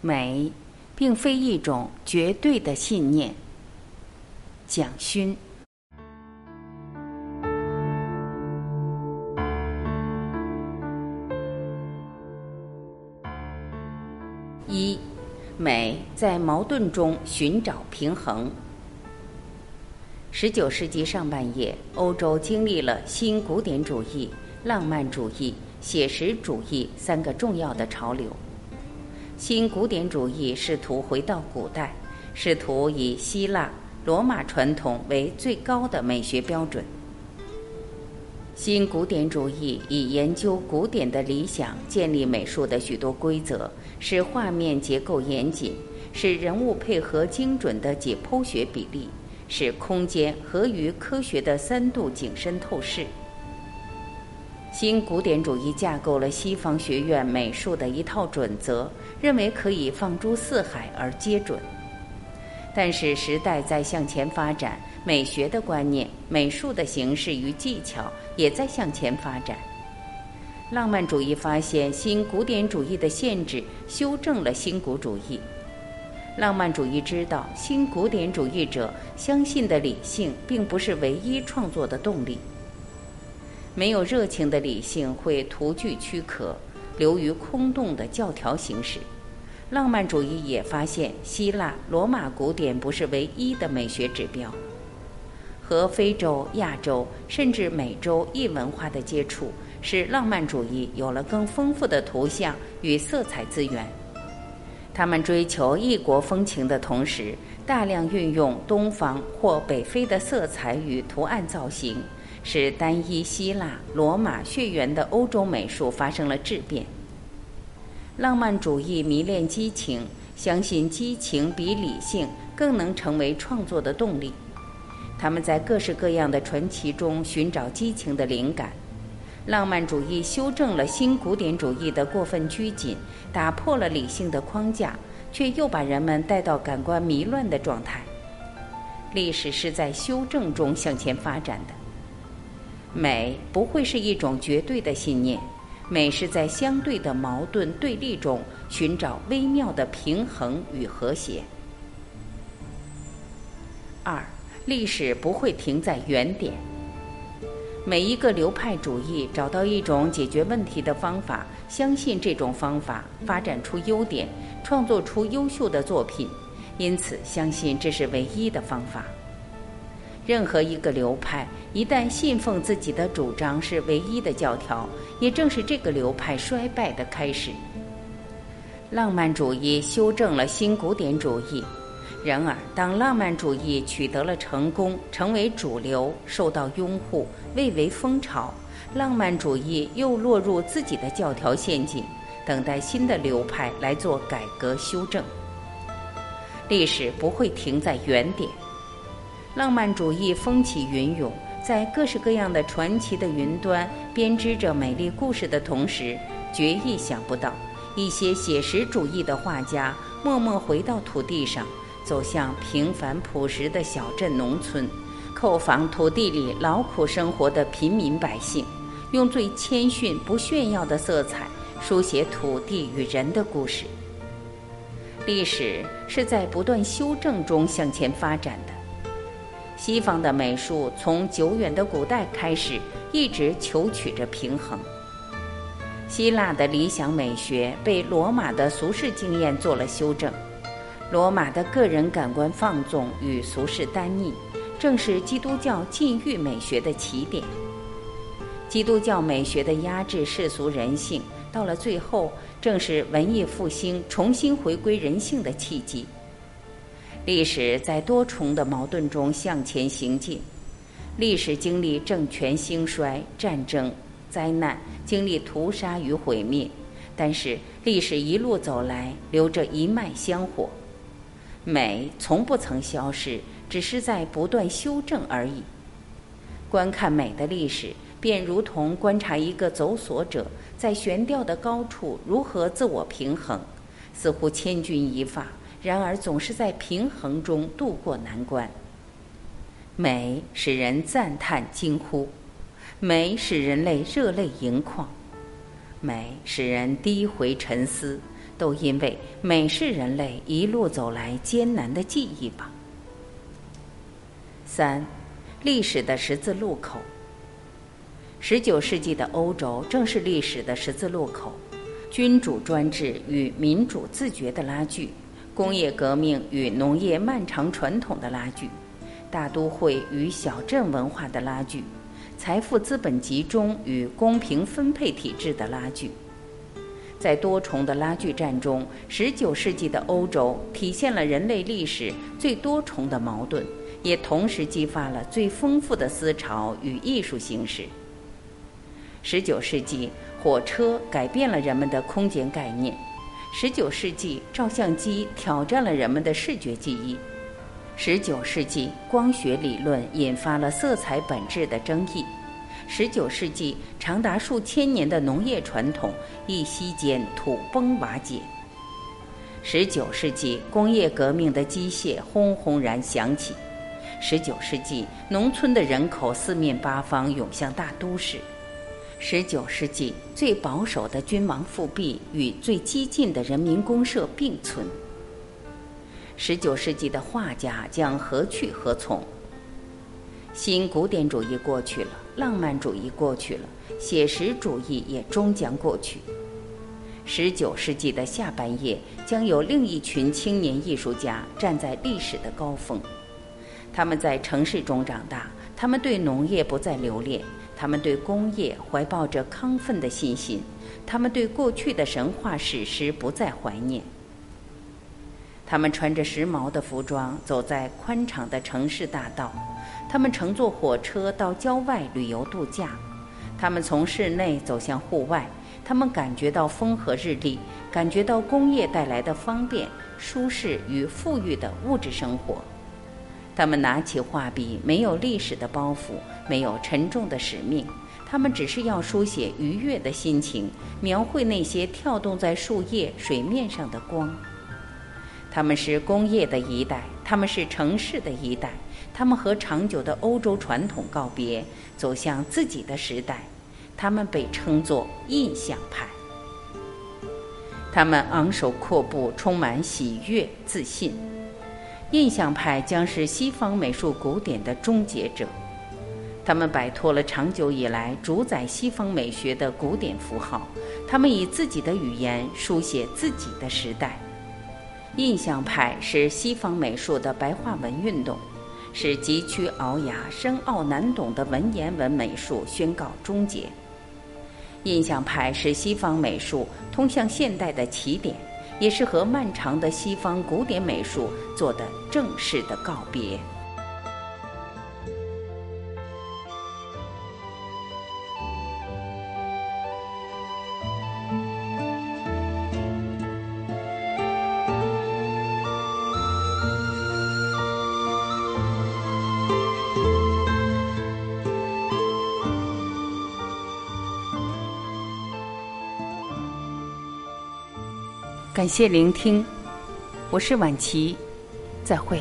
美，并非一种绝对的信念。蒋勋。一，美在矛盾中寻找平衡。十九世纪上半叶，欧洲经历了新古典主义、浪漫主义、写实主义三个重要的潮流。新古典主义试图回到古代，试图以希腊、罗马传统为最高的美学标准。新古典主义以研究古典的理想建立美术的许多规则，使画面结构严谨，使人物配合精准的解剖学比例。使空间合于科学的三度景深透视。新古典主义架构了西方学院美术的一套准则，认为可以放诸四海而皆准。但是时代在向前发展，美学的观念、美术的形式与技巧也在向前发展。浪漫主义发现新古典主义的限制，修正了新古主义。浪漫主义知道，新古典主义者相信的理性并不是唯一创作的动力。没有热情的理性会徒具躯壳，流于空洞的教条形式。浪漫主义也发现，希腊、罗马古典不是唯一的美学指标。和非洲、亚洲甚至美洲异文化的接触，使浪漫主义有了更丰富的图像与色彩资源。他们追求异国风情的同时，大量运用东方或北非的色彩与图案造型，使单一希腊、罗马血缘的欧洲美术发生了质变。浪漫主义迷恋激情，相信激情比理性更能成为创作的动力。他们在各式各样的传奇中寻找激情的灵感。浪漫主义修正了新古典主义的过分拘谨，打破了理性的框架，却又把人们带到感官迷乱的状态。历史是在修正中向前发展的。美不会是一种绝对的信念，美是在相对的矛盾对立中寻找微妙的平衡与和谐。二，历史不会停在原点。每一个流派主义找到一种解决问题的方法，相信这种方法发展出优点，创作出优秀的作品，因此相信这是唯一的方法。任何一个流派一旦信奉自己的主张是唯一的教条，也正是这个流派衰败的开始。浪漫主义修正了新古典主义。然而，当浪漫主义取得了成功，成为主流，受到拥护，蔚为风潮，浪漫主义又落入自己的教条陷阱，等待新的流派来做改革修正。历史不会停在原点，浪漫主义风起云涌，在各式各样的传奇的云端编织着美丽故事的同时，绝意想不到，一些写实主义的画家默默回到土地上。走向平凡朴实的小镇农村，叩访土地里劳苦生活的平民百姓，用最谦逊不炫耀的色彩书写土地与人的故事。历史是在不断修正中向前发展的。西方的美术从久远的古代开始，一直求取着平衡。希腊的理想美学被罗马的俗世经验做了修正。罗马的个人感官放纵与俗世单逆，正是基督教禁欲美学的起点。基督教美学的压制世俗人性，到了最后，正是文艺复兴重新回归人性的契机。历史在多重的矛盾中向前行进，历史经历政权兴衰、战争、灾难，经历屠杀与毁灭，但是历史一路走来，留着一脉香火。美从不曾消失，只是在不断修正而已。观看美的历史，便如同观察一个走索者在悬吊的高处如何自我平衡，似乎千钧一发，然而总是在平衡中度过难关。美使人赞叹惊呼，美使人类热泪盈眶，美使人低回沉思，都因为美是人类一路走来艰难的记忆吧。三，历史的十字路口。十九世纪的欧洲正是历史的十字路口，君主专制与民主自觉的拉锯，工业革命与农业漫长传统的拉锯，大都会与小镇文化的拉锯，财富资本集中与公平分配体制的拉锯。在多重的拉锯战中，十九世纪的欧洲体现了人类历史最多重的矛盾。也同时激发了最丰富的思潮与艺术形式。十九世纪，火车改变了人们的空间概念；十九世纪，照相机挑战了人们的视觉记忆；十九世纪，光学理论引发了色彩本质的争议；十九世纪，长达数千年的农业传统一夕间土崩瓦解；十九世纪，工业革命的机械轰轰然响起。十九世纪，农村的人口四面八方涌向大都市。十九世纪，最保守的君王复辟与最激进的人民公社并存。十九世纪的画家将何去何从？新古典主义过去了，浪漫主义过去了，写实主义也终将过去。十九世纪的下半叶，将有另一群青年艺术家站在历史的高峰。他们在城市中长大，他们对农业不再留恋，他们对工业怀抱着亢奋的信心，他们对过去的神话史诗不再怀念。他们穿着时髦的服装，走在宽敞的城市大道，他们乘坐火车到郊外旅游度假，他们从室内走向户外，他们感觉到风和日丽，感觉到工业带来的方便、舒适与富裕的物质生活。他们拿起画笔，没有历史的包袱，没有沉重的使命，他们只是要书写愉悦的心情，描绘那些跳动在树叶、水面上的光。他们是工业的一代，他们是城市的一代，他们和长久的欧洲传统告别，走向自己的时代。他们被称作印象派。他们昂首阔步，充满喜悦、自信。印象派将是西方美术古典的终结者，他们摆脱了长久以来主宰西方美学的古典符号，他们以自己的语言书写自己的时代。印象派是西方美术的白话文运动，是急曲聱牙、深奥难懂的文言文美术宣告终结。印象派是西方美术通向现代的起点。也是和漫长的西方古典美术做的正式的告别。感谢聆听，我是晚琪，再会。